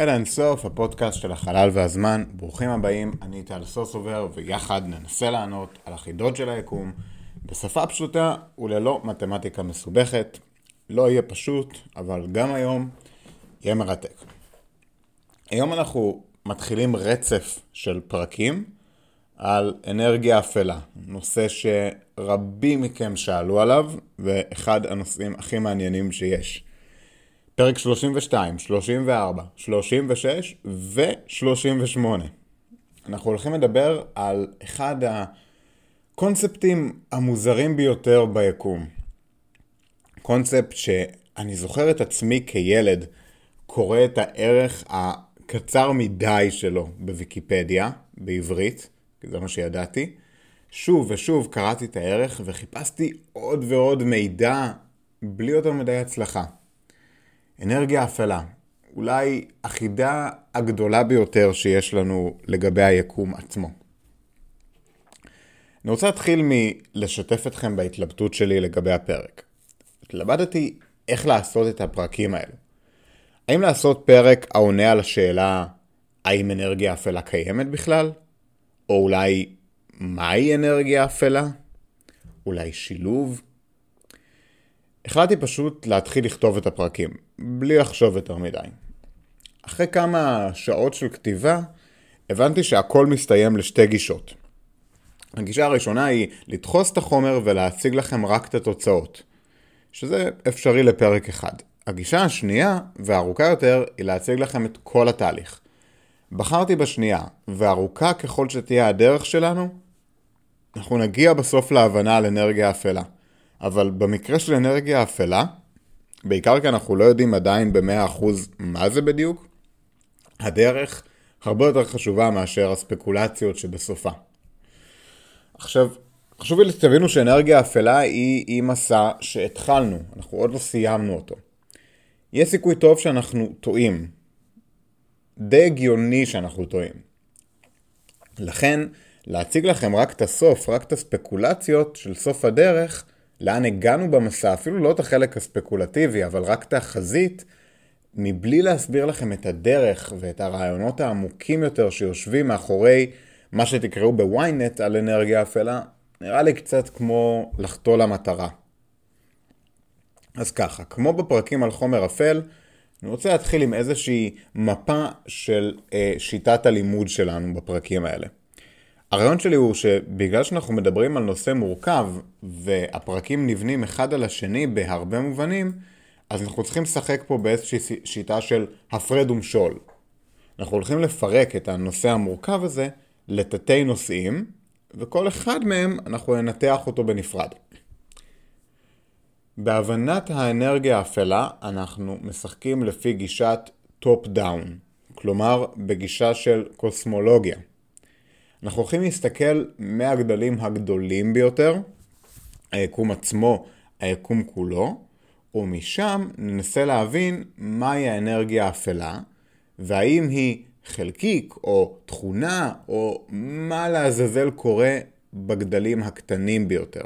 אל אינסוף, הפודקאסט של החלל והזמן. ברוכים הבאים, אני טל סוסובר, ויחד ננסה לענות על החידות של היקום בשפה פשוטה וללא מתמטיקה מסובכת. לא יהיה פשוט, אבל גם היום יהיה מרתק. היום אנחנו מתחילים רצף של פרקים על אנרגיה אפלה, נושא שרבים מכם שאלו עליו, ואחד הנושאים הכי מעניינים שיש. פרק 32, 34, 36 ו-38. אנחנו הולכים לדבר על אחד הקונספטים המוזרים ביותר ביקום. קונספט שאני זוכר את עצמי כילד קורא את הערך הקצר מדי שלו בוויקיפדיה, בעברית, כי זה מה שידעתי. שוב ושוב קראתי את הערך וחיפשתי עוד ועוד מידע בלי יותר מדי הצלחה. אנרגיה אפלה, אולי החידה הגדולה ביותר שיש לנו לגבי היקום עצמו. אני רוצה להתחיל מלשתף אתכם בהתלבטות שלי לגבי הפרק. התלבטתי איך לעשות את הפרקים האלו. האם לעשות פרק העונה על השאלה האם אנרגיה אפלה קיימת בכלל? או אולי מהי אנרגיה אפלה? אולי שילוב? החלטתי פשוט להתחיל לכתוב את הפרקים, בלי לחשוב יותר מדי. אחרי כמה שעות של כתיבה, הבנתי שהכל מסתיים לשתי גישות. הגישה הראשונה היא לדחוס את החומר ולהציג לכם רק את התוצאות, שזה אפשרי לפרק אחד. הגישה השנייה, והארוכה יותר, היא להציג לכם את כל התהליך. בחרתי בשנייה, וארוכה ככל שתהיה הדרך שלנו, אנחנו נגיע בסוף להבנה על אנרגיה אפלה. אבל במקרה של אנרגיה אפלה, בעיקר כי אנחנו לא יודעים עדיין ב-100% מה זה בדיוק, הדרך הרבה יותר חשובה מאשר הספקולציות שבסופה. עכשיו, חשוב לי שתבינו שאנרגיה אפלה היא, היא מסע שהתחלנו, אנחנו עוד לא סיימנו אותו. יש סיכוי טוב שאנחנו טועים. די הגיוני שאנחנו טועים. לכן, להציג לכם רק את הסוף, רק את הספקולציות של סוף הדרך, לאן הגענו במסע, אפילו לא את החלק הספקולטיבי, אבל רק את החזית, מבלי להסביר לכם את הדרך ואת הרעיונות העמוקים יותר שיושבים מאחורי מה שתקראו בוויינט על אנרגיה אפלה, נראה לי קצת כמו לחטוא למטרה. אז ככה, כמו בפרקים על חומר אפל, אני רוצה להתחיל עם איזושהי מפה של אה, שיטת הלימוד שלנו בפרקים האלה. הרעיון שלי הוא שבגלל שאנחנו מדברים על נושא מורכב והפרקים נבנים אחד על השני בהרבה מובנים, אז אנחנו צריכים לשחק פה באיזושהי שיטה של הפרד ומשול. אנחנו הולכים לפרק את הנושא המורכב הזה לתתי נושאים, וכל אחד מהם אנחנו ננתח אותו בנפרד. בהבנת האנרגיה האפלה אנחנו משחקים לפי גישת top down, כלומר בגישה של קוסמולוגיה. אנחנו הולכים להסתכל מהגדלים הגדולים ביותר, היקום עצמו, היקום כולו, ומשם ננסה להבין מהי האנרגיה האפלה, והאם היא חלקיק או תכונה או מה לעזאזל קורה בגדלים הקטנים ביותר.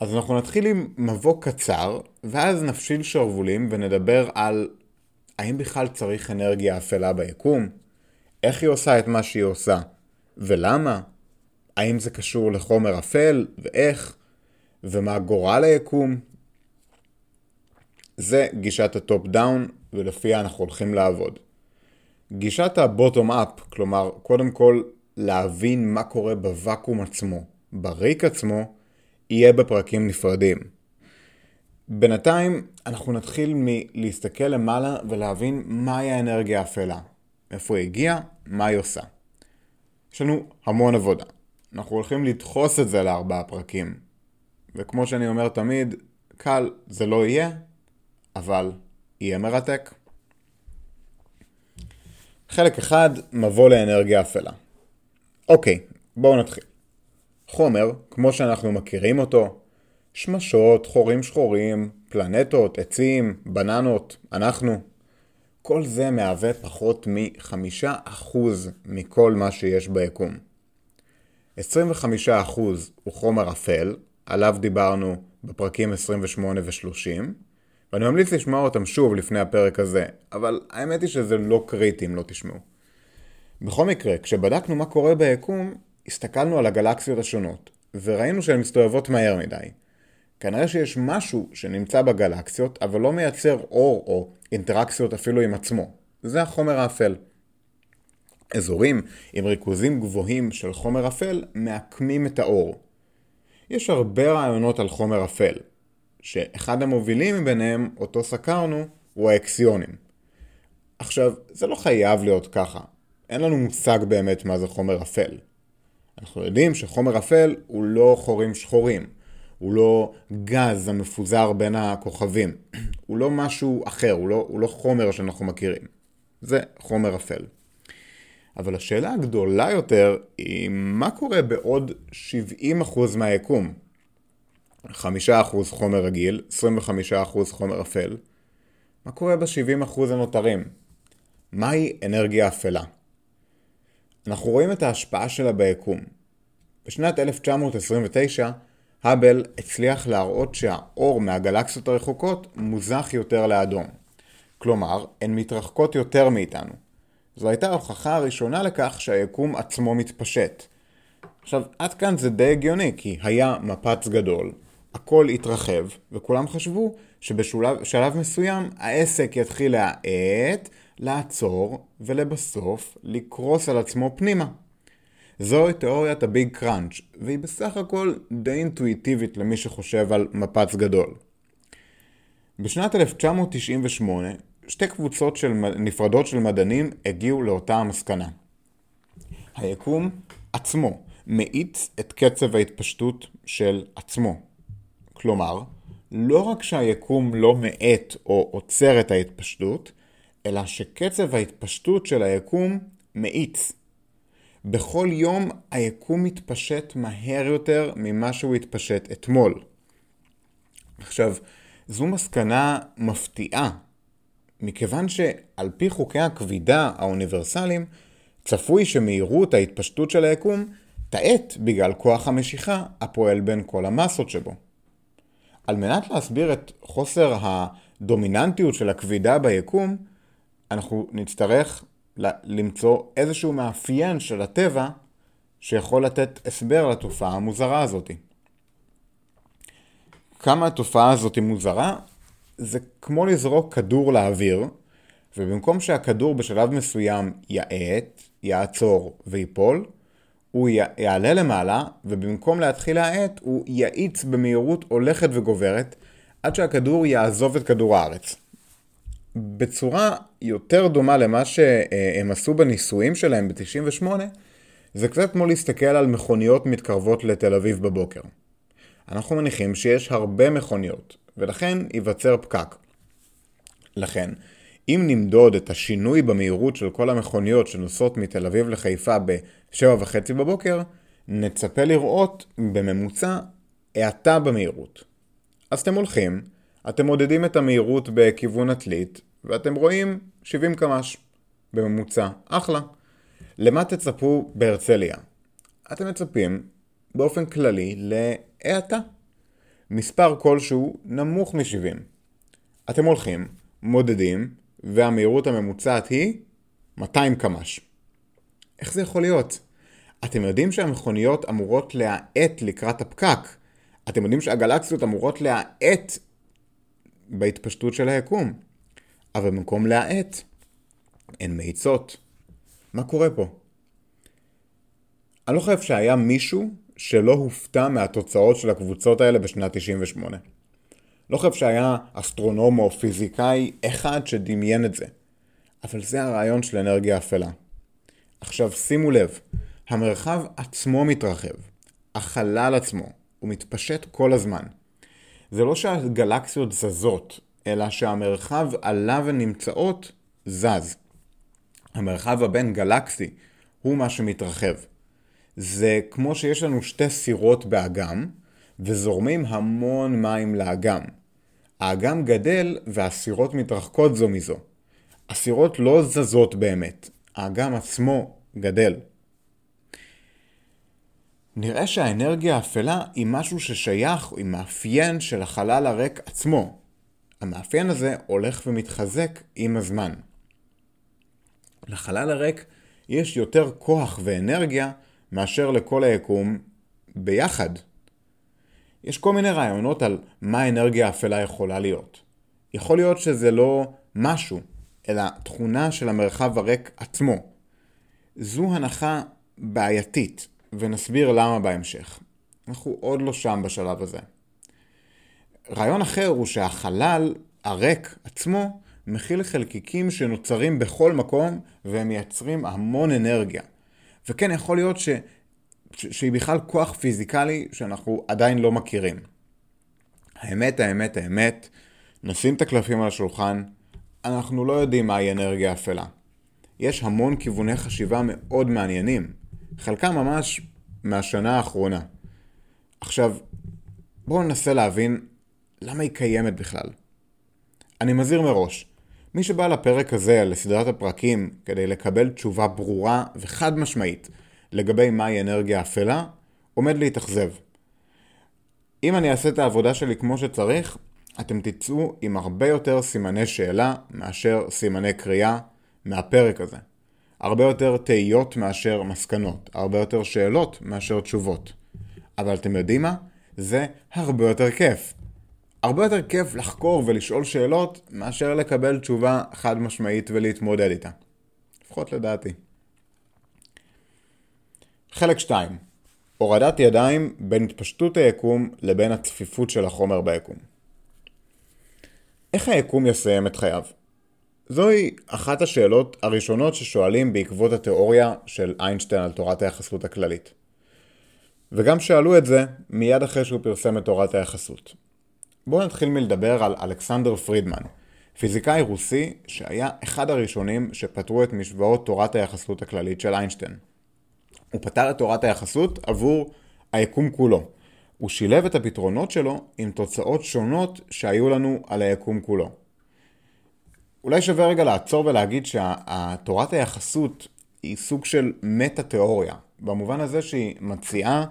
אז אנחנו נתחיל עם מבוא קצר, ואז נפשיל שרוולים ונדבר על האם בכלל צריך אנרגיה אפלה ביקום, איך היא עושה את מה שהיא עושה, ולמה, האם זה קשור לחומר אפל, ואיך, ומה גורל היקום. זה גישת ה top down, ולפיה אנחנו הולכים לעבוד. גישת הבוטום אפ, כלומר, קודם כל להבין מה קורה בוואקום עצמו, בריק עצמו, יהיה בפרקים נפרדים. בינתיים אנחנו נתחיל מלהסתכל למעלה ולהבין מהי האנרגיה האפלה, איפה היא הגיעה, מה היא עושה. יש לנו המון עבודה. אנחנו הולכים לדחוס את זה לארבעה פרקים. וכמו שאני אומר תמיד, קל זה לא יהיה, אבל יהיה מרתק. חלק אחד, מבוא לאנרגיה אפלה. אוקיי, בואו נתחיל. חומר, כמו שאנחנו מכירים אותו, שמשות, חורים שחורים, פלנטות, עצים, בננות, אנחנו, כל זה מהווה פחות מ-5% מכל מה שיש ביקום. 25% הוא חומר אפל, עליו דיברנו בפרקים 28 ו-30, ואני ממליץ לשמוע אותם שוב לפני הפרק הזה, אבל האמת היא שזה לא קריטי אם לא תשמעו. בכל מקרה, כשבדקנו מה קורה ביקום, הסתכלנו על הגלקסיות השונות, וראינו שהן מסתובבות מהר מדי. כנראה שיש משהו שנמצא בגלקסיות, אבל לא מייצר אור או אינטראקציות אפילו עם עצמו. זה החומר האפל. אזורים עם ריכוזים גבוהים של חומר אפל מעקמים את האור. יש הרבה רעיונות על חומר אפל, שאחד המובילים מביניהם, אותו סקרנו, הוא האקסיונים. עכשיו, זה לא חייב להיות ככה. אין לנו מושג באמת מה זה חומר אפל. אנחנו יודעים שחומר אפל הוא לא חורים שחורים. הוא לא גז המפוזר בין הכוכבים. הוא לא משהו אחר, הוא לא, הוא לא חומר שאנחנו מכירים. זה חומר אפל. אבל השאלה הגדולה יותר היא מה קורה בעוד 70% מהיקום? 5% חומר רגיל, 25% חומר אפל. מה קורה ב-70% הנותרים? מהי אנרגיה אפלה? אנחנו רואים את ההשפעה שלה ביקום. בשנת 1929 האבל הצליח להראות שהאור מהגלקסיות הרחוקות מוזח יותר לאדום. כלומר, הן מתרחקות יותר מאיתנו. זו הייתה ההוכחה הראשונה לכך שהיקום עצמו מתפשט. עכשיו, עד כאן זה די הגיוני, כי היה מפץ גדול, הכל התרחב, וכולם חשבו שבשלב מסוים העסק יתחיל להאט, לעצור, ולבסוף לקרוס על עצמו פנימה. זוהי תיאוריית הביג קראנץ', והיא בסך הכל די אינטואיטיבית למי שחושב על מפץ גדול. בשנת 1998, שתי קבוצות של נפרדות של מדענים הגיעו לאותה המסקנה. היקום עצמו מאיץ את קצב ההתפשטות של עצמו. כלומר, לא רק שהיקום לא מאט או עוצר את ההתפשטות, אלא שקצב ההתפשטות של היקום מאיץ. בכל יום היקום מתפשט מהר יותר ממה שהוא התפשט אתמול. עכשיו, זו מסקנה מפתיעה, מכיוון שעל פי חוקי הכבידה האוניברסליים, צפוי שמהירות ההתפשטות של היקום תאט בגלל כוח המשיכה הפועל בין כל המסות שבו. על מנת להסביר את חוסר הדומיננטיות של הכבידה ביקום, אנחנו נצטרך למצוא איזשהו מאפיין של הטבע שיכול לתת הסבר לתופעה המוזרה הזאת. כמה התופעה הזאת מוזרה? זה כמו לזרוק כדור לאוויר, ובמקום שהכדור בשלב מסוים יאט, יעצור ויפול, הוא יעלה למעלה, ובמקום להתחיל להאט, הוא יאיץ במהירות הולכת וגוברת, עד שהכדור יעזוב את כדור הארץ. בצורה יותר דומה למה שהם עשו בניסויים שלהם ב-98, זה קצת כמו להסתכל על מכוניות מתקרבות לתל אביב בבוקר. אנחנו מניחים שיש הרבה מכוניות, ולכן ייווצר פקק. לכן, אם נמדוד את השינוי במהירות של כל המכוניות שנוסעות מתל אביב לחיפה ב-7.5 בבוקר, נצפה לראות בממוצע האטה במהירות. אז אתם הולכים, אתם מודדים את המהירות בכיוון עתלית, ואתם רואים 70 קמ"ש בממוצע. אחלה. למה תצפו בהרצליה? אתם מצפים באופן כללי להאטה. מספר כלשהו נמוך מ-70. אתם הולכים, מודדים, והמהירות הממוצעת היא 200 קמ"ש. איך זה יכול להיות? אתם יודעים שהמכוניות אמורות להאט לקראת הפקק. אתם יודעים שהגלקסיות אמורות להאט בהתפשטות של היקום. אבל במקום להאט, הן מאיצות. מה קורה פה? אני לא חושב שהיה מישהו שלא הופתע מהתוצאות של הקבוצות האלה בשנת 98. לא חושב שהיה אסטרונום או פיזיקאי אחד שדמיין את זה. אבל זה הרעיון של אנרגיה אפלה. עכשיו שימו לב, המרחב עצמו מתרחב, החלל עצמו, הוא מתפשט כל הזמן. זה לא שהגלקסיות זזות, אלא שהמרחב עליו הן נמצאות זז. המרחב הבין גלקסי הוא מה שמתרחב. זה כמו שיש לנו שתי סירות באגם, וזורמים המון מים לאגם. האגם גדל והסירות מתרחקות זו מזו. הסירות לא זזות באמת, האגם עצמו גדל. נראה שהאנרגיה האפלה היא משהו ששייך עם מאפיין של החלל הריק עצמו. המאפיין הזה הולך ומתחזק עם הזמן. לחלל הריק יש יותר כוח ואנרגיה מאשר לכל היקום ביחד. יש כל מיני רעיונות על מה האנרגיה האפלה יכולה להיות. יכול להיות שזה לא משהו, אלא תכונה של המרחב הריק עצמו. זו הנחה בעייתית, ונסביר למה בהמשך. אנחנו עוד לא שם בשלב הזה. רעיון אחר הוא שהחלל הריק עצמו מכיל חלקיקים שנוצרים בכל מקום והם מייצרים המון אנרגיה. וכן, יכול להיות ש... ש... שהיא בכלל כוח פיזיקלי שאנחנו עדיין לא מכירים. האמת, האמת, האמת, נשים את הקלפים על השולחן, אנחנו לא יודעים מהי אנרגיה אפלה. יש המון כיווני חשיבה מאוד מעניינים, חלקם ממש מהשנה האחרונה. עכשיו, בואו ננסה להבין למה היא קיימת בכלל. אני מזהיר מראש, מי שבא לפרק הזה, לסדרת הפרקים, כדי לקבל תשובה ברורה וחד משמעית לגבי מהי אנרגיה אפלה, עומד להתאכזב. אם אני אעשה את העבודה שלי כמו שצריך, אתם תצאו עם הרבה יותר סימני שאלה מאשר סימני קריאה מהפרק הזה. הרבה יותר תהיות מאשר מסקנות, הרבה יותר שאלות מאשר תשובות. אבל אתם יודעים מה? זה הרבה יותר כיף. הרבה יותר כיף לחקור ולשאול שאלות מאשר לקבל תשובה חד משמעית ולהתמודד איתה. לפחות לדעתי. חלק 2 הורדת ידיים בין התפשטות היקום לבין הצפיפות של החומר ביקום. איך היקום יסיים את חייו? זוהי אחת השאלות הראשונות ששואלים בעקבות התיאוריה של איינשטיין על תורת היחסות הכללית. וגם שאלו את זה מיד אחרי שהוא פרסם את תורת היחסות. בואו נתחיל מלדבר על אלכסנדר פרידמן, פיזיקאי רוסי שהיה אחד הראשונים שפתרו את משוואות תורת היחסות הכללית של איינשטיין. הוא פתר את תורת היחסות עבור היקום כולו. הוא שילב את הפתרונות שלו עם תוצאות שונות שהיו לנו על היקום כולו. אולי שווה רגע לעצור ולהגיד שתורת היחסות היא סוג של מטה-תיאוריה, במובן הזה שהיא מציעה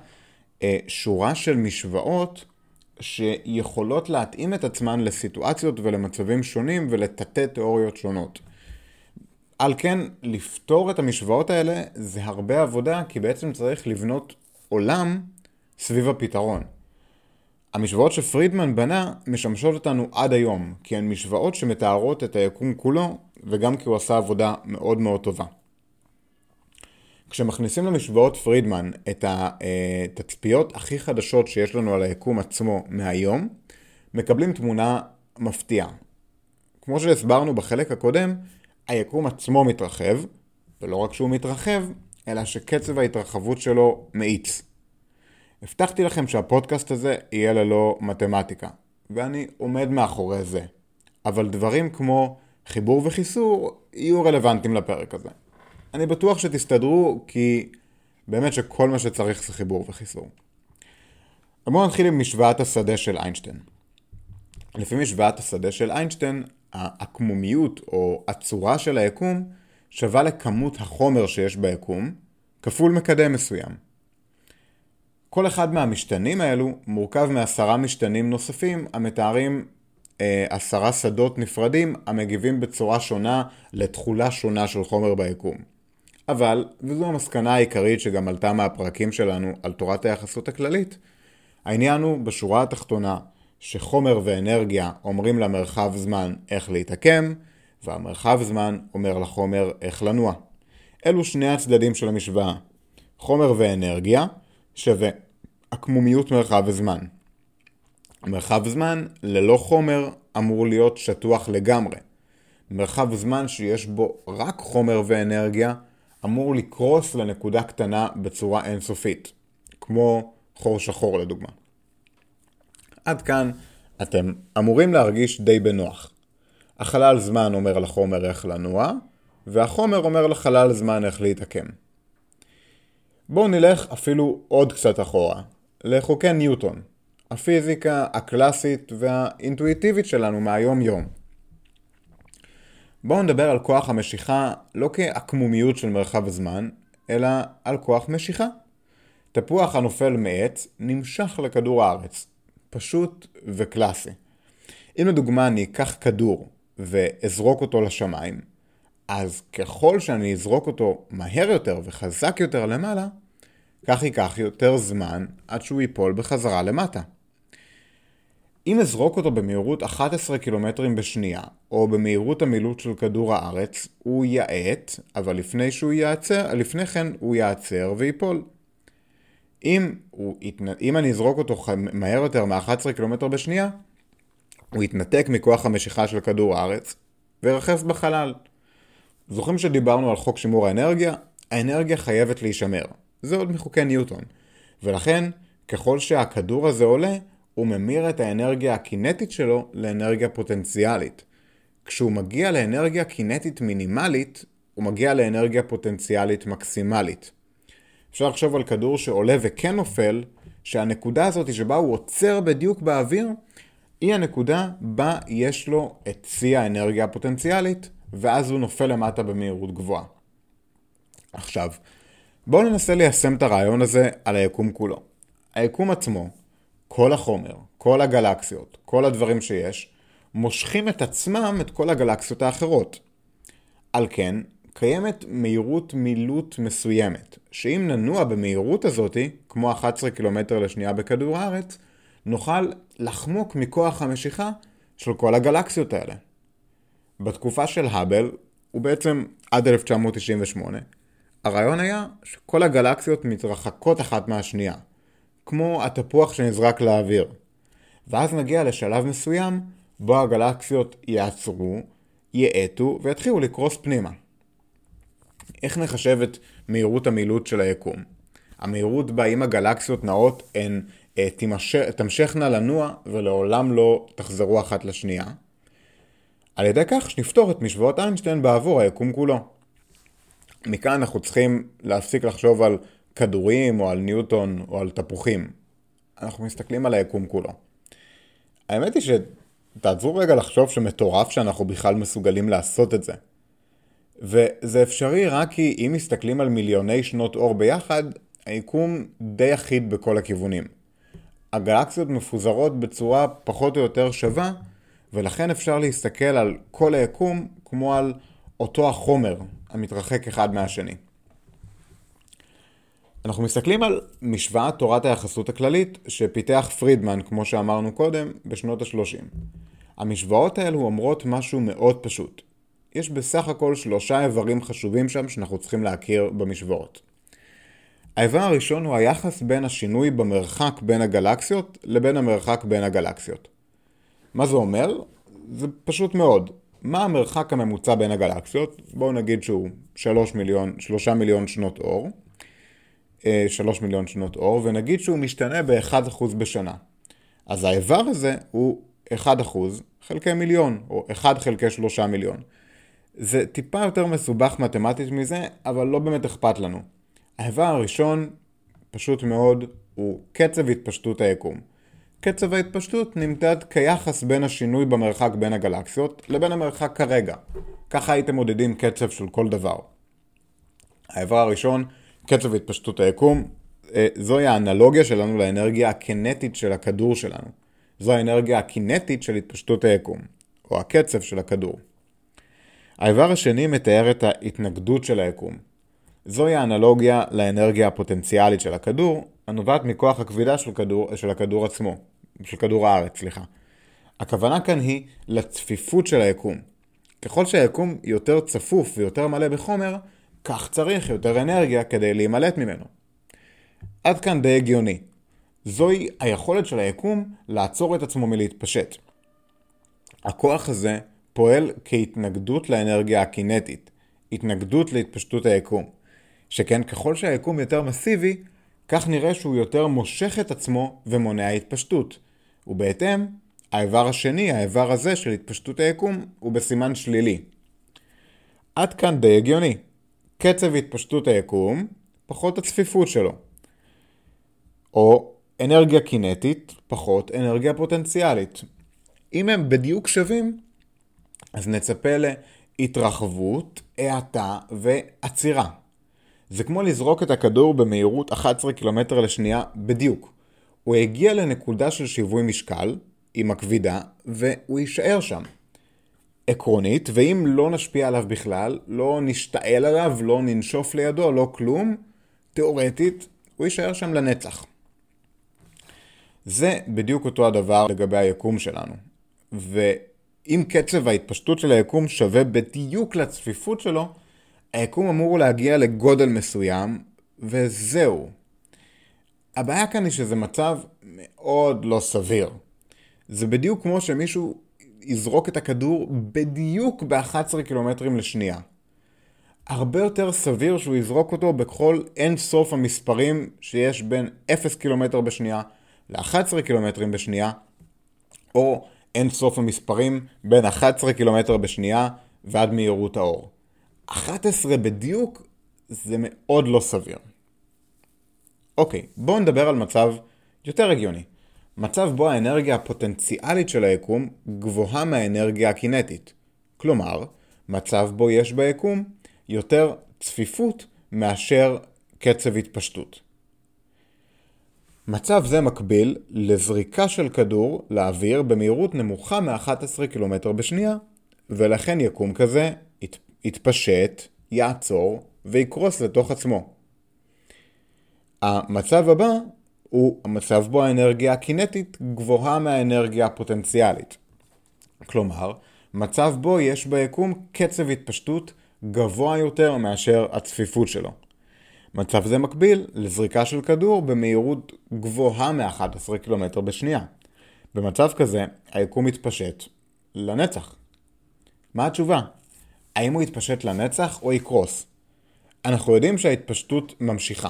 אה, שורה של משוואות שיכולות להתאים את עצמן לסיטואציות ולמצבים שונים ולטאטא תיאוריות שונות. על כן, לפתור את המשוואות האלה זה הרבה עבודה, כי בעצם צריך לבנות עולם סביב הפתרון. המשוואות שפרידמן בנה משמשות אותנו עד היום, כי הן משוואות שמתארות את היקום כולו, וגם כי הוא עשה עבודה מאוד מאוד טובה. כשמכניסים למשוואות פרידמן את התצפיות הכי חדשות שיש לנו על היקום עצמו מהיום, מקבלים תמונה מפתיעה. כמו שהסברנו בחלק הקודם, היקום עצמו מתרחב, ולא רק שהוא מתרחב, אלא שקצב ההתרחבות שלו מאיץ. הבטחתי לכם שהפודקאסט הזה יהיה ללא מתמטיקה, ואני עומד מאחורי זה. אבל דברים כמו חיבור וחיסור יהיו רלוונטיים לפרק הזה. אני בטוח שתסתדרו, כי באמת שכל מה שצריך זה חיבור וחיסור. בואו נתחיל עם משוואת השדה של איינשטיין. לפי משוואת השדה של איינשטיין, העקמומיות או הצורה של היקום שווה לכמות החומר שיש ביקום, כפול מקדם מסוים. כל אחד מהמשתנים האלו מורכב מעשרה משתנים נוספים המתארים אה, עשרה שדות נפרדים המגיבים בצורה שונה לתכולה שונה של חומר ביקום. אבל, וזו המסקנה העיקרית שגם עלתה מהפרקים שלנו על תורת היחסות הכללית, העניין הוא בשורה התחתונה שחומר ואנרגיה אומרים למרחב זמן איך להתעקם, והמרחב זמן אומר לחומר איך לנוע. אלו שני הצדדים של המשוואה. חומר ואנרגיה שווה עקמומיות מרחב וזמן. מרחב זמן ללא חומר אמור להיות שטוח לגמרי. מרחב זמן שיש בו רק חומר ואנרגיה אמור לקרוס לנקודה קטנה בצורה אינסופית, כמו חור שחור לדוגמה. עד כאן אתם אמורים להרגיש די בנוח. החלל זמן אומר לחומר איך לנוע, והחומר אומר לחלל זמן איך להתעקם. בואו נלך אפילו עוד קצת אחורה, לחוקי ניוטון, הפיזיקה הקלאסית והאינטואיטיבית שלנו מהיום יום. בואו נדבר על כוח המשיכה לא כעקמומיות של מרחב הזמן, אלא על כוח משיכה. תפוח הנופל מעץ נמשך לכדור הארץ. פשוט וקלאסי. אם לדוגמה אני אקח כדור ואזרוק אותו לשמיים, אז ככל שאני אזרוק אותו מהר יותר וחזק יותר למעלה, כך ייקח יותר זמן עד שהוא ייפול בחזרה למטה. אם אזרוק אותו במהירות 11 קילומטרים בשנייה, או במהירות המילוט של כדור הארץ, הוא יאט, אבל לפני שהוא יעצר, לפני כן הוא יעצר וייפול. אם, הוא, אם אני אזרוק אותו מהר יותר מ-11 קילומטר בשנייה, הוא יתנתק מכוח המשיכה של כדור הארץ וירחף בחלל. זוכרים שדיברנו על חוק שימור האנרגיה? האנרגיה חייבת להישמר. זה עוד מחוקי ניוטון. ולכן, ככל שהכדור הזה עולה, הוא ממיר את האנרגיה הקינטית שלו לאנרגיה פוטנציאלית. כשהוא מגיע לאנרגיה קינטית מינימלית, הוא מגיע לאנרגיה פוטנציאלית מקסימלית. אפשר לחשוב על כדור שעולה וכן נופל, שהנקודה הזאת שבה הוא עוצר בדיוק באוויר, היא הנקודה בה יש לו את שיא האנרגיה הפוטנציאלית, ואז הוא נופל למטה במהירות גבוהה. עכשיו, בואו ננסה ליישם את הרעיון הזה על היקום כולו. היקום עצמו, כל החומר, כל הגלקסיות, כל הדברים שיש, מושכים את עצמם את כל הגלקסיות האחרות. על כן, קיימת מהירות מילוט מסוימת, שאם ננוע במהירות הזאתי, כמו 11 קילומטר לשנייה בכדור הארץ, נוכל לחמוק מכוח המשיכה של כל הגלקסיות האלה. בתקופה של האבל, ובעצם עד 1998, הרעיון היה שכל הגלקסיות מתרחקות אחת מהשנייה, כמו התפוח שנזרק לאוויר. ואז נגיע לשלב מסוים בו הגלקסיות יעצרו, יאטו ויתחילו לקרוס פנימה. איך נחשב את מהירות המילוט של היקום? המהירות בה אם הגלקסיות נעות הן אה, תמשכנה לנוע ולעולם לא תחזרו אחת לשנייה. על ידי כך שנפתור את משוואות איינשטיין בעבור היקום כולו. מכאן אנחנו צריכים להפסיק לחשוב על כדורים או על ניוטון או על תפוחים. אנחנו מסתכלים על היקום כולו. האמת היא שתעצרו רגע לחשוב שמטורף שאנחנו בכלל מסוגלים לעשות את זה. וזה אפשרי רק כי אם מסתכלים על מיליוני שנות אור ביחד, היקום די אחיד בכל הכיוונים. הגלקסיות מפוזרות בצורה פחות או יותר שווה, ולכן אפשר להסתכל על כל היקום כמו על אותו החומר המתרחק אחד מהשני. אנחנו מסתכלים על משוואת תורת היחסות הכללית שפיתח פרידמן, כמו שאמרנו קודם, בשנות ה-30. המשוואות האלו אומרות משהו מאוד פשוט. יש בסך הכל שלושה איברים חשובים שם שאנחנו צריכים להכיר במשוואות. האיבר הראשון הוא היחס בין השינוי במרחק בין הגלקסיות לבין המרחק בין הגלקסיות. מה זה אומר? זה פשוט מאוד. מה המרחק הממוצע בין הגלקסיות? בואו נגיד שהוא 3 מיליון, 3 מיליון שנות אור. 3 אה, מיליון שנות אור, ונגיד שהוא משתנה ב-1% בשנה. אז האיבר הזה הוא 1% חלקי מיליון, או 1 חלקי 3 מיליון. זה טיפה יותר מסובך מתמטית מזה, אבל לא באמת אכפת לנו. האיבר הראשון, פשוט מאוד, הוא קצב התפשטות היקום. קצב ההתפשטות נמדד כיחס בין השינוי במרחק בין הגלקסיות לבין המרחק כרגע. ככה הייתם מודדים קצב של כל דבר. האיבר הראשון, קצב התפשטות היקום, אה, זוהי האנלוגיה שלנו לאנרגיה הקינטית של הכדור שלנו. זו האנרגיה הקינטית של התפשטות היקום, או הקצב של הכדור. האיבר השני מתאר את ההתנגדות של היקום. זוהי האנלוגיה לאנרגיה הפוטנציאלית של הכדור, הנובעת מכוח הכבידה של, כדור, של הכדור עצמו, של כדור הארץ, סליחה. הכוונה כאן היא לצפיפות של היקום. ככל שהיקום יותר צפוף ויותר מלא בחומר, כך צריך יותר אנרגיה כדי להימלט ממנו. עד כאן די הגיוני. זוהי היכולת של היקום לעצור את עצמו מלהתפשט. הכוח הזה פועל כהתנגדות לאנרגיה הקינטית, התנגדות להתפשטות היקום. שכן ככל שהיקום יותר מסיבי, כך נראה שהוא יותר מושך את עצמו ומונע התפשטות. ובהתאם, האיבר השני, האיבר הזה של התפשטות היקום, הוא בסימן שלילי. עד כאן די הגיוני. קצב התפשטות היקום, פחות הצפיפות שלו. או אנרגיה קינטית, פחות אנרגיה פוטנציאלית. אם הם בדיוק שווים, אז נצפה להתרחבות, האטה ועצירה. זה כמו לזרוק את הכדור במהירות 11 קילומטר לשנייה בדיוק. הוא הגיע לנקודה של שיווי משקל, עם הכבידה, והוא יישאר שם. עקרונית, ואם לא נשפיע עליו בכלל, לא נשתעל עליו, לא ננשוף לידו, לא כלום, תאורטית, הוא יישאר שם לנצח. זה בדיוק אותו הדבר לגבי היקום שלנו. ואם קצב ההתפשטות של היקום שווה בדיוק לצפיפות שלו, היקום אמור להגיע לגודל מסוים, וזהו. הבעיה כאן היא שזה מצב מאוד לא סביר. זה בדיוק כמו שמישהו יזרוק את הכדור בדיוק ב-11 קילומטרים לשנייה. הרבה יותר סביר שהוא יזרוק אותו בכל אין סוף המספרים שיש בין 0 קילומטר בשנייה ל-11 קילומטרים בשנייה, או אין סוף המספרים בין 11 קילומטר בשנייה ועד מהירות האור. 11 בדיוק זה מאוד לא סביר. אוקיי, בואו נדבר על מצב יותר הגיוני. מצב בו האנרגיה הפוטנציאלית של היקום גבוהה מהאנרגיה הקינטית. כלומר, מצב בו יש ביקום יותר צפיפות מאשר קצב התפשטות. מצב זה מקביל לזריקה של כדור לאוויר במהירות נמוכה מ-11 קילומטר בשנייה, ולכן יקום כזה יתפשט, יעצור ויקרוס לתוך עצמו. המצב הבא הוא המצב בו האנרגיה הקינטית גבוהה מהאנרגיה הפוטנציאלית. כלומר, מצב בו יש ביקום קצב התפשטות גבוה יותר מאשר הצפיפות שלו. מצב זה מקביל לזריקה של כדור במהירות גבוהה מ-11 קילומטר בשנייה. במצב כזה, היקום מתפשט לנצח. מה התשובה? האם הוא יתפשט לנצח או יקרוס? אנחנו יודעים שההתפשטות ממשיכה.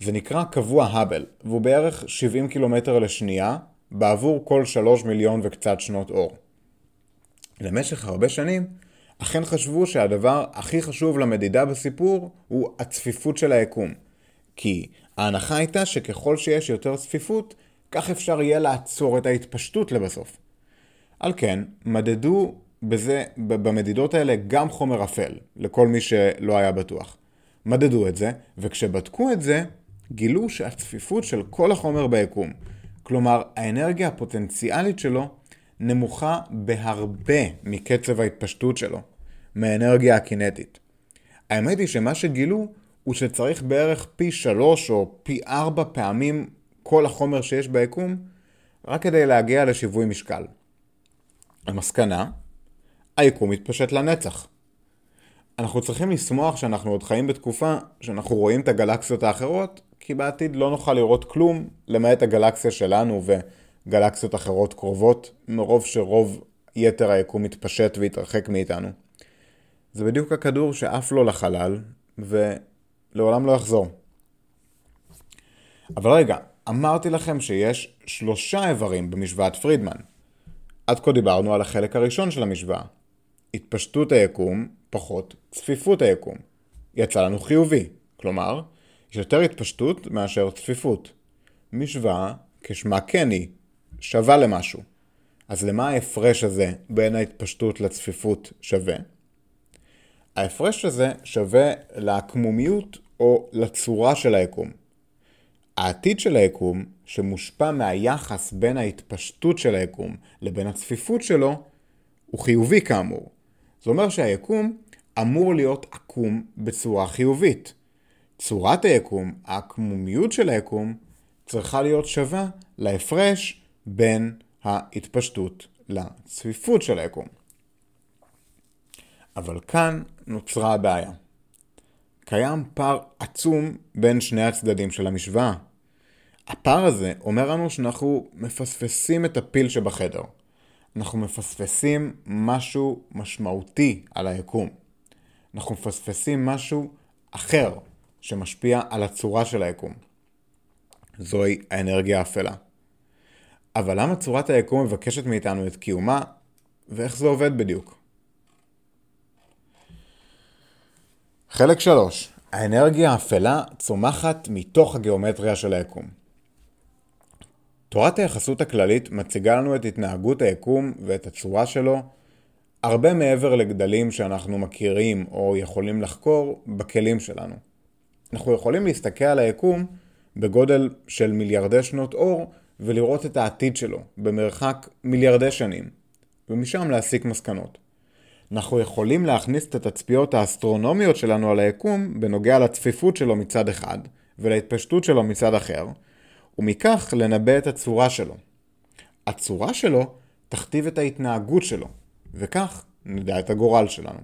זה נקרא קבוע האבל, והוא בערך 70 קילומטר לשנייה בעבור כל 3 מיליון וקצת שנות אור. למשך הרבה שנים, אכן חשבו שהדבר הכי חשוב למדידה בסיפור הוא הצפיפות של היקום. כי ההנחה הייתה שככל שיש יותר צפיפות, כך אפשר יהיה לעצור את ההתפשטות לבסוף. על כן, מדדו בזה, במדידות האלה גם חומר אפל, לכל מי שלא היה בטוח. מדדו את זה, וכשבדקו את זה, גילו שהצפיפות של כל החומר ביקום, כלומר האנרגיה הפוטנציאלית שלו, נמוכה בהרבה מקצב ההתפשטות שלו, מהאנרגיה הקינטית. האמת היא שמה שגילו הוא שצריך בערך פי שלוש או פי ארבע פעמים כל החומר שיש ביקום, רק כדי להגיע לשיווי משקל. המסקנה, היקום מתפשט לנצח. אנחנו צריכים לשמוח שאנחנו עוד חיים בתקופה שאנחנו רואים את הגלקסיות האחרות, כי בעתיד לא נוכל לראות כלום, למעט הגלקסיה שלנו וגלקסיות אחרות קרובות, מרוב שרוב יתר היקום מתפשט והתרחק מאיתנו. זה בדיוק הכדור שעף לו לחלל, ולעולם לא יחזור. אבל רגע, אמרתי לכם שיש שלושה איברים במשוואת פרידמן. עד כה דיברנו על החלק הראשון של המשוואה. התפשטות היקום פחות צפיפות היקום. יצא לנו חיובי, כלומר, יש יותר התפשטות מאשר צפיפות. משוואה, כשמה כן היא, שווה למשהו. אז למה ההפרש הזה בין ההתפשטות לצפיפות שווה? ההפרש הזה שווה לעקמומיות או לצורה של היקום. העתיד של היקום, שמושפע מהיחס בין ההתפשטות של היקום לבין הצפיפות שלו, הוא חיובי כאמור. זה אומר שהיקום אמור להיות עקום בצורה חיובית. צורת היקום, העקמומיות של היקום, צריכה להיות שווה להפרש בין ההתפשטות לצפיפות של היקום. אבל כאן נוצרה הבעיה. קיים פער עצום בין שני הצדדים של המשוואה. הפער הזה אומר לנו שאנחנו מפספסים את הפיל שבחדר. אנחנו מפספסים משהו משמעותי על היקום. אנחנו מפספסים משהו אחר שמשפיע על הצורה של היקום. זוהי האנרגיה האפלה. אבל למה צורת היקום מבקשת מאיתנו את קיומה, ואיך זה עובד בדיוק? חלק 3. האנרגיה האפלה צומחת מתוך הגיאומטריה של היקום. תורת היחסות הכללית מציגה לנו את התנהגות היקום ואת הצורה שלו הרבה מעבר לגדלים שאנחנו מכירים או יכולים לחקור בכלים שלנו. אנחנו יכולים להסתכל על היקום בגודל של מיליארדי שנות אור ולראות את העתיד שלו במרחק מיליארדי שנים, ומשם להסיק מסקנות. אנחנו יכולים להכניס את התצפיות האסטרונומיות שלנו על היקום בנוגע לצפיפות שלו מצד אחד ולהתפשטות שלו מצד אחר, ומכך לנבא את הצורה שלו. הצורה שלו תכתיב את ההתנהגות שלו, וכך נדע את הגורל שלנו.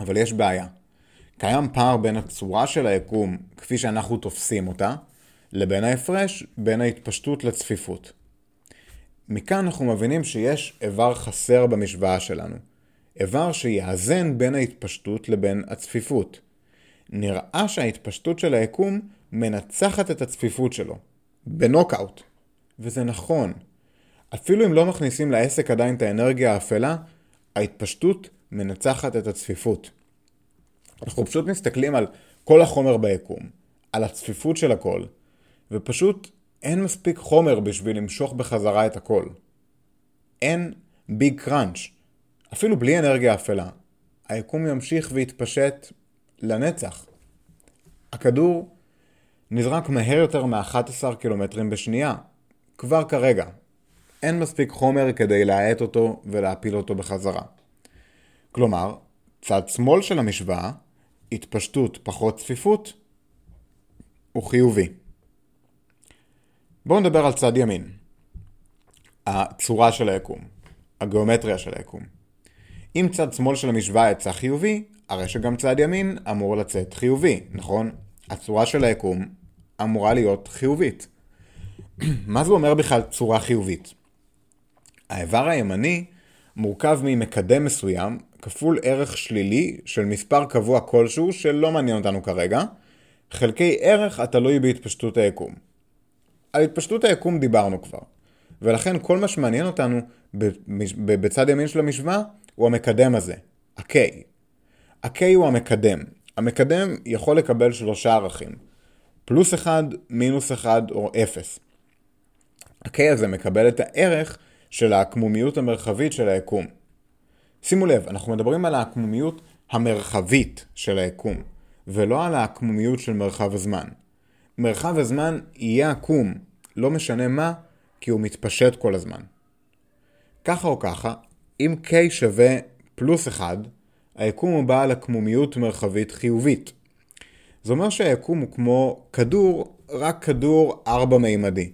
אבל יש בעיה. קיים פער בין הצורה של היקום, כפי שאנחנו תופסים אותה, לבין ההפרש בין ההתפשטות לצפיפות. מכאן אנחנו מבינים שיש איבר חסר במשוואה שלנו. איבר שיאזן בין ההתפשטות לבין הצפיפות. נראה שההתפשטות של היקום מנצחת את הצפיפות שלו. בנוקאוט. וזה נכון. אפילו אם לא מכניסים לעסק עדיין את האנרגיה האפלה, ההתפשטות מנצחת את הצפיפות. אנחנו פשוט מסתכלים על כל החומר ביקום, על הצפיפות של הכל, ופשוט אין מספיק חומר בשביל למשוך בחזרה את הכל. אין ביג קראנץ'. אפילו בלי אנרגיה אפלה, היקום ימשיך ויתפשט לנצח. הכדור נזרק מהר יותר מ-11 קילומטרים בשנייה, כבר כרגע. אין מספיק חומר כדי להאט אותו ולהפיל אותו בחזרה. כלומר, צד שמאל של המשוואה, התפשטות פחות צפיפות, הוא חיובי. בואו נדבר על צד ימין. הצורה של היקום, הגיאומטריה של היקום. אם צד שמאל של המשוואה יצא חיובי, הרי שגם צד ימין אמור לצאת חיובי, נכון? הצורה של היקום אמורה להיות חיובית. מה זה אומר בכלל צורה חיובית? האיבר הימני מורכב ממקדם מסוים כפול ערך שלילי של מספר קבוע כלשהו שלא מעניין אותנו כרגע, חלקי ערך התלוי בהתפשטות היקום. על התפשטות היקום דיברנו כבר, ולכן כל מה שמעניין אותנו בצד ימין של המשוואה הוא המקדם הזה, ה-K. ה-K הוא המקדם. המקדם יכול לקבל שלושה ערכים, פלוס 1, מינוס 1 או 0. ה-K הזה מקבל את הערך של העקמומיות המרחבית של היקום. שימו לב, אנחנו מדברים על העקמומיות המרחבית של היקום, ולא על העקמומיות של מרחב הזמן. מרחב הזמן יהיה עקום, לא משנה מה, כי הוא מתפשט כל הזמן. ככה או ככה, אם K שווה פלוס 1, היקום הוא בעל עקמומיות מרחבית חיובית. זה אומר שהיקום הוא כמו כדור, רק כדור ארבע מימדי.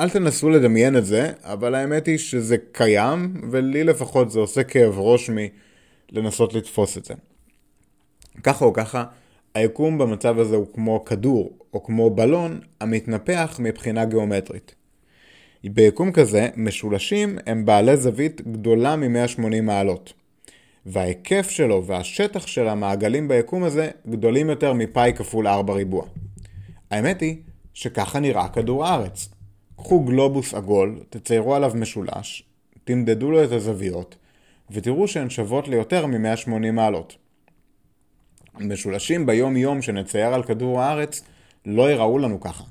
אל תנסו לדמיין את זה, אבל האמת היא שזה קיים, ולי לפחות זה עושה כאב ראש מלנסות לתפוס את זה. ככה או ככה, היקום במצב הזה הוא כמו כדור, או כמו בלון, המתנפח מבחינה גיאומטרית. ביקום כזה, משולשים הם בעלי זווית גדולה מ-180 מעלות. וההיקף שלו והשטח של המעגלים ביקום הזה גדולים יותר מפאי כפול 4 ריבוע. האמת היא שככה נראה כדור הארץ. קחו גלובוס עגול, תציירו עליו משולש, תמדדו לו את הזוויות, ותראו שהן שוות ליותר מ-180 מעלות. משולשים ביום יום שנצייר על כדור הארץ לא יראו לנו ככה,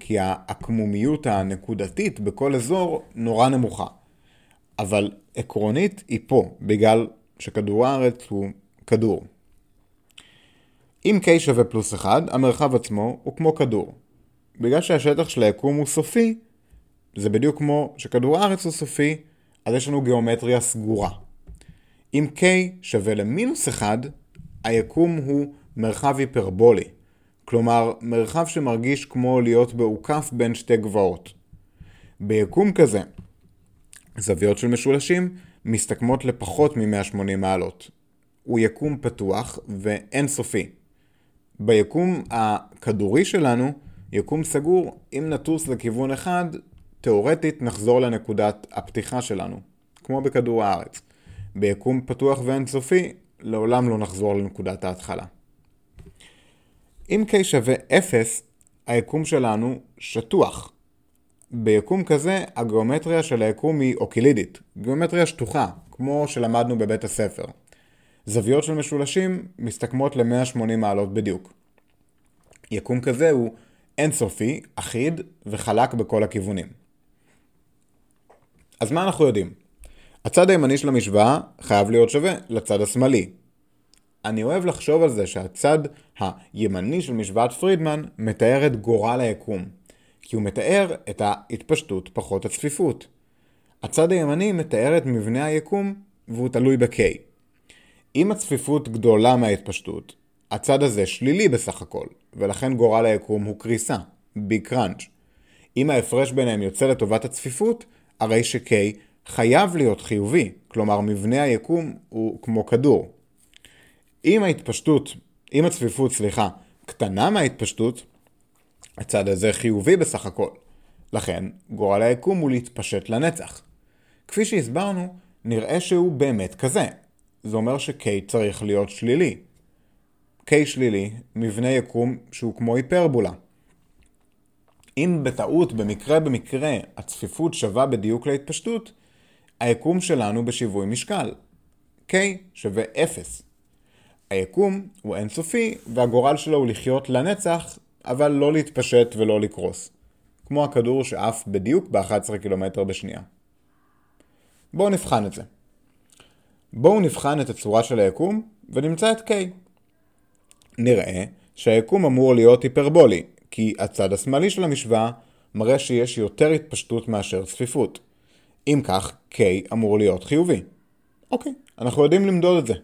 כי העקמומיות הנקודתית בכל אזור נורא נמוכה. אבל עקרונית היא פה, בגלל שכדור הארץ הוא כדור. אם K שווה פלוס 1, המרחב עצמו הוא כמו כדור. בגלל שהשטח של היקום הוא סופי, זה בדיוק כמו שכדור הארץ הוא סופי, אז יש לנו גיאומטריה סגורה. אם K שווה למינוס 1, היקום הוא מרחב היפרבולי. כלומר, מרחב שמרגיש כמו להיות בעוקף בין שתי גבעות. ביקום כזה, זוויות של משולשים מסתכמות לפחות מ-180 מעלות. הוא יקום פתוח ואינסופי. ביקום הכדורי שלנו, יקום סגור, אם נטוס לכיוון אחד, תאורטית נחזור לנקודת הפתיחה שלנו, כמו בכדור הארץ. ביקום פתוח ואינסופי, לעולם לא נחזור לנקודת ההתחלה. אם K שווה 0, היקום שלנו שטוח. ביקום כזה, הגיאומטריה של היקום היא אוקילידית, גיאומטריה שטוחה, כמו שלמדנו בבית הספר. זוויות של משולשים מסתכמות ל-180 מעלות בדיוק. יקום כזה הוא אינסופי, אחיד וחלק בכל הכיוונים. אז מה אנחנו יודעים? הצד הימני של המשוואה חייב להיות שווה לצד השמאלי. אני אוהב לחשוב על זה שהצד הימני של משוואת פרידמן מתאר את גורל היקום. כי הוא מתאר את ההתפשטות פחות הצפיפות. הצד הימני מתאר את מבנה היקום והוא תלוי ב-K. אם הצפיפות גדולה מההתפשטות, הצד הזה שלילי בסך הכל, ולכן גורל היקום הוא קריסה, ביג קראנץ'. אם ההפרש ביניהם יוצא לטובת הצפיפות, הרי ש-K חייב להיות חיובי, כלומר מבנה היקום הוא כמו כדור. אם ההתפשטות, אם הצפיפות, סליחה, קטנה מההתפשטות, הצד הזה חיובי בסך הכל. לכן, גורל היקום הוא להתפשט לנצח. כפי שהסברנו, נראה שהוא באמת כזה. זה אומר ש-K צריך להיות שלילי. K שלילי, מבנה יקום שהוא כמו היפרבולה. אם בטעות, במקרה במקרה, הצפיפות שווה בדיוק להתפשטות, היקום שלנו בשיווי משקל. K שווה 0. היקום הוא אינסופי, והגורל שלו הוא לחיות לנצח, אבל לא להתפשט ולא לקרוס. כמו הכדור שעף בדיוק ב-11 קילומטר בשנייה. בואו נבחן את זה. בואו נבחן את הצורה של היקום ונמצא את K. נראה שהיקום אמור להיות היפרבולי, כי הצד השמאלי של המשוואה מראה שיש יותר התפשטות מאשר צפיפות. אם כך, K אמור להיות חיובי. אוקיי, אנחנו יודעים למדוד את זה.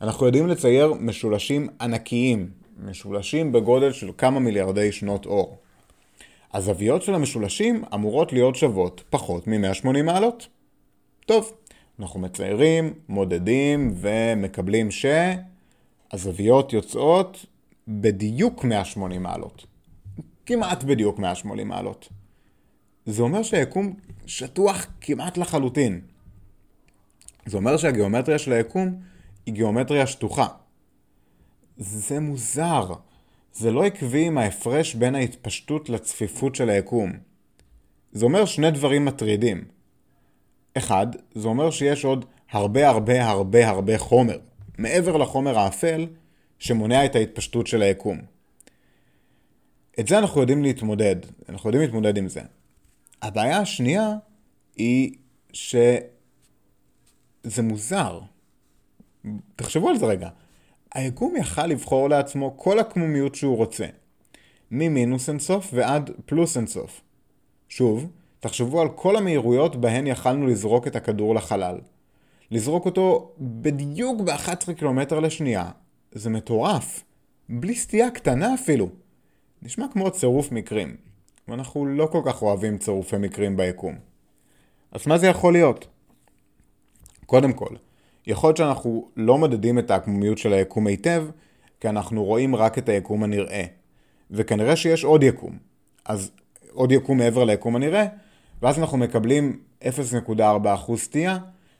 אנחנו יודעים לצייר משולשים ענקיים, משולשים בגודל של כמה מיליארדי שנות אור. הזוויות של המשולשים אמורות להיות שוות פחות מ-180 מעלות. טוב, אנחנו מציירים, מודדים ומקבלים שהזוויות יוצאות בדיוק 180 מעלות. כמעט בדיוק 180 מעלות. זה אומר שהיקום שטוח כמעט לחלוטין. זה אומר שהגיאומטריה של היקום היא גיאומטריה שטוחה. זה מוזר. זה לא עקבי עם ההפרש בין ההתפשטות לצפיפות של היקום. זה אומר שני דברים מטרידים. אחד, זה אומר שיש עוד הרבה הרבה הרבה הרבה חומר, מעבר לחומר האפל, שמונע את ההתפשטות של היקום. את זה אנחנו יודעים להתמודד, אנחנו יודעים להתמודד עם זה. הבעיה השנייה היא שזה מוזר. תחשבו על זה רגע. היקום יכל לבחור לעצמו כל עקמומיות שהוא רוצה. ממינוס אינסוף ועד פלוס אינסוף. שוב, תחשבו על כל המהירויות בהן יכלנו לזרוק את הכדור לחלל. לזרוק אותו בדיוק ב-11 קילומטר לשנייה. זה מטורף. בלי סטייה קטנה אפילו. נשמע כמו צירוף מקרים, ואנחנו לא כל כך אוהבים צירופי מקרים ביקום. אז מה זה יכול להיות? קודם כל, יכול להיות שאנחנו לא מדדים את העקמומיות של היקום היטב, כי אנחנו רואים רק את היקום הנראה. וכנראה שיש עוד יקום. אז עוד יקום מעבר ליקום הנראה, ואז אנחנו מקבלים 0.4% סטייה,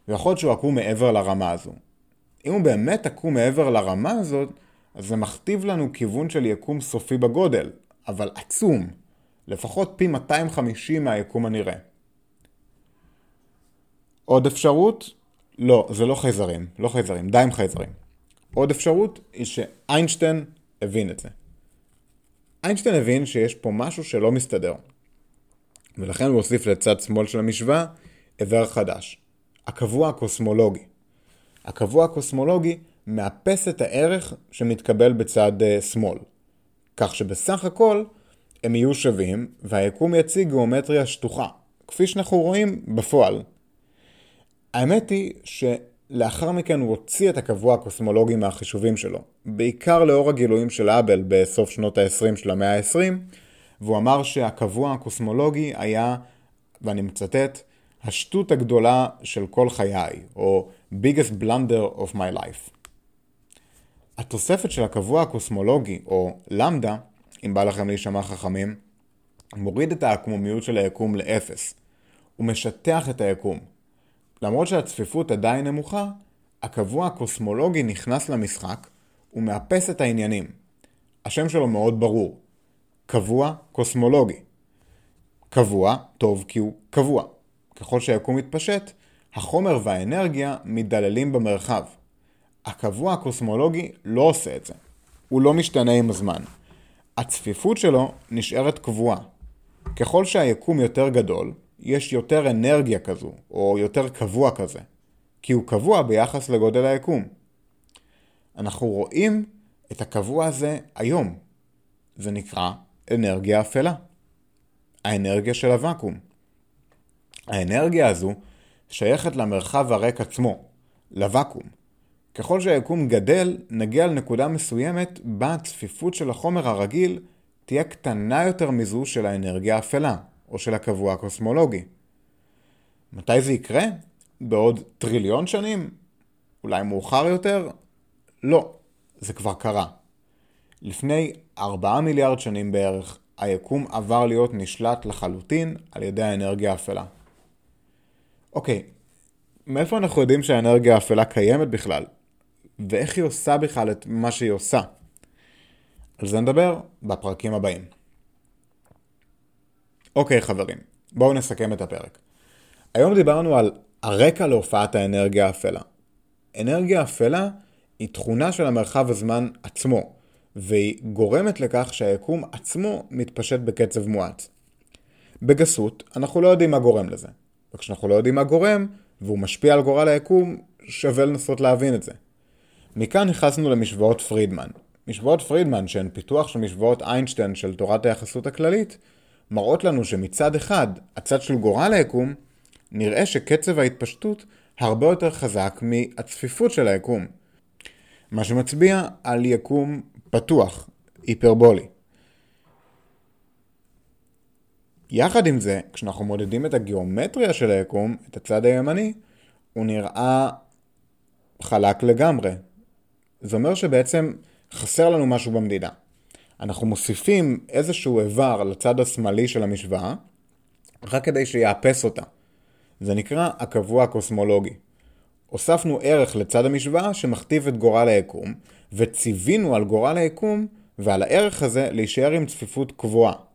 ויכול להיות שהוא עקום מעבר לרמה הזו. אם הוא באמת עקום מעבר לרמה הזאת, אז זה מכתיב לנו כיוון של יקום סופי בגודל, אבל עצום. לפחות פי 250 מהיקום הנראה. עוד אפשרות לא, זה לא חייזרים, לא חייזרים, די עם חייזרים. עוד אפשרות היא שאיינשטיין הבין את זה. איינשטיין הבין שיש פה משהו שלא מסתדר. ולכן הוא הוסיף לצד שמאל של המשוואה איבר חדש, הקבוע הקוסמולוגי. הקבוע הקוסמולוגי מאפס את הערך שמתקבל בצד uh, שמאל, כך שבסך הכל הם יהיו שווים והיקום יציג גיאומטריה שטוחה, כפי שאנחנו רואים בפועל. האמת היא שלאחר מכן הוא הוציא את הקבוע הקוסמולוגי מהחישובים שלו, בעיקר לאור הגילויים של האבל בסוף שנות ה-20 של המאה ה-20, והוא אמר שהקבוע הקוסמולוגי היה, ואני מצטט, השטות הגדולה של כל חיי, או biggest blunder of my life. התוספת של הקבוע הקוסמולוגי, או למדה, אם בא לכם להישמע חכמים, מוריד את העקמומיות של היקום לאפס. הוא משטח את היקום. למרות שהצפיפות עדיין נמוכה, הקבוע הקוסמולוגי נכנס למשחק ומאפס את העניינים. השם שלו מאוד ברור. קבוע קוסמולוגי. קבוע, טוב כי הוא קבוע. ככל שהיקום מתפשט, החומר והאנרגיה מדללים במרחב. הקבוע הקוסמולוגי לא עושה את זה. הוא לא משתנה עם הזמן. הצפיפות שלו נשארת קבועה. ככל שהיקום יותר גדול, יש יותר אנרגיה כזו, או יותר קבוע כזה, כי הוא קבוע ביחס לגודל היקום. אנחנו רואים את הקבוע הזה היום. זה נקרא אנרגיה אפלה. האנרגיה של הוואקום. האנרגיה הזו שייכת למרחב הריק עצמו, לוואקום. ככל שהיקום גדל, נגיע לנקודה מסוימת בה הצפיפות של החומר הרגיל תהיה קטנה יותר מזו של האנרגיה האפלה, או של הקבוע הקוסמולוגי. מתי זה יקרה? בעוד טריליון שנים? אולי מאוחר יותר? לא, זה כבר קרה. לפני 4 מיליארד שנים בערך, היקום עבר להיות נשלט לחלוטין על ידי האנרגיה האפלה. אוקיי, מאיפה אנחנו יודעים שהאנרגיה האפלה קיימת בכלל? ואיך היא עושה בכלל את מה שהיא עושה? על זה נדבר בפרקים הבאים. אוקיי חברים, בואו נסכם את הפרק. היום דיברנו על הרקע להופעת האנרגיה האפלה. אנרגיה אפלה היא תכונה של המרחב הזמן עצמו, והיא גורמת לכך שהיקום עצמו מתפשט בקצב מואץ. בגסות, אנחנו לא יודעים מה גורם לזה. וכשאנחנו לא יודעים מה גורם, והוא משפיע על גורל היקום, שווה לנסות להבין את זה. מכאן נכנסנו למשוואות פרידמן. משוואות פרידמן, שהן פיתוח של משוואות איינשטיין של תורת היחסות הכללית, מראות לנו שמצד אחד, הצד של גורל היקום, נראה שקצב ההתפשטות הרבה יותר חזק מהצפיפות של היקום. מה שמצביע על יקום פתוח, היפרבולי. יחד עם זה, כשאנחנו מודדים את הגיאומטריה של היקום, את הצד הימני, הוא נראה חלק לגמרי. זה אומר שבעצם חסר לנו משהו במדידה. אנחנו מוסיפים איזשהו איבר לצד השמאלי של המשוואה, רק כדי שיאפס אותה. זה נקרא הקבוע הקוסמולוגי. הוספנו ערך לצד המשוואה שמכתיב את גורל היקום, וציווינו על גורל היקום ועל הערך הזה להישאר עם צפיפות קבועה.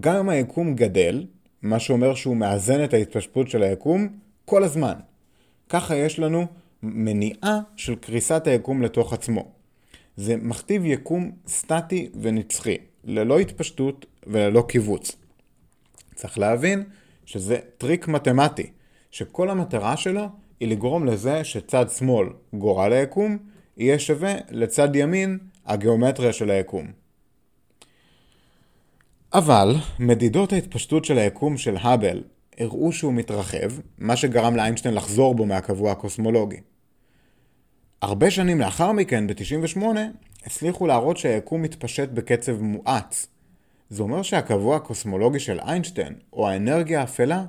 גם אם היקום גדל, מה שאומר שהוא מאזן את ההתפשטות של היקום כל הזמן. ככה יש לנו מניעה של קריסת היקום לתוך עצמו. זה מכתיב יקום סטטי ונצחי, ללא התפשטות וללא קיבוץ. צריך להבין שזה טריק מתמטי, שכל המטרה שלו היא לגרום לזה שצד שמאל, גורל היקום, יהיה שווה לצד ימין, הגיאומטריה של היקום. אבל מדידות ההתפשטות של היקום של האבל הראו שהוא מתרחב, מה שגרם לאיינשטיין לחזור בו מהקבוע הקוסמולוגי. הרבה שנים לאחר מכן, ב-98, הצליחו להראות שהיקום מתפשט בקצב מואץ. זה אומר שהקבוע הקוסמולוגי של איינשטיין, או האנרגיה האפלה,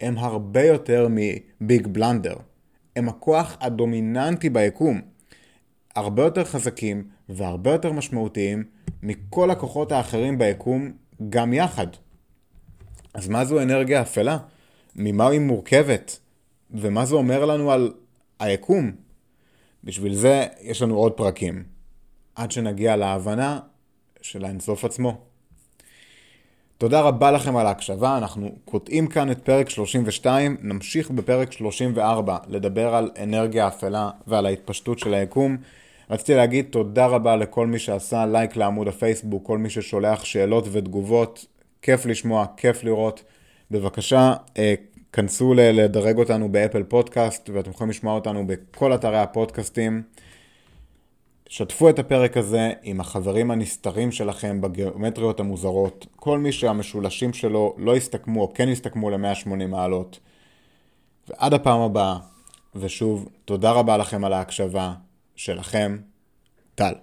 הם הרבה יותר מביג בלנדר. הם הכוח הדומיננטי ביקום. הרבה יותר חזקים והרבה יותר משמעותיים מכל הכוחות האחרים ביקום גם יחד. אז מה זו אנרגיה אפלה? ממה היא מורכבת? ומה זה אומר לנו על היקום? בשביל זה יש לנו עוד פרקים. עד שנגיע להבנה של האינסוף עצמו. תודה רבה לכם על ההקשבה, אנחנו קוטעים כאן את פרק 32, נמשיך בפרק 34 לדבר על אנרגיה אפלה ועל ההתפשטות של היקום. רציתי להגיד תודה רבה לכל מי שעשה לייק לעמוד הפייסבוק, כל מי ששולח שאלות ותגובות, כיף לשמוע, כיף לראות. בבקשה, אה, כנסו לדרג אותנו באפל פודקאסט ואתם יכולים לשמוע אותנו בכל אתרי הפודקאסטים. שתפו את הפרק הזה עם החברים הנסתרים שלכם בגיאומטריות המוזרות. כל מי שהמשולשים שלו לא הסתכמו או כן הסתכמו ל-180 מעלות. ועד הפעם הבאה, ושוב, תודה רבה לכם על ההקשבה שלכם, טל.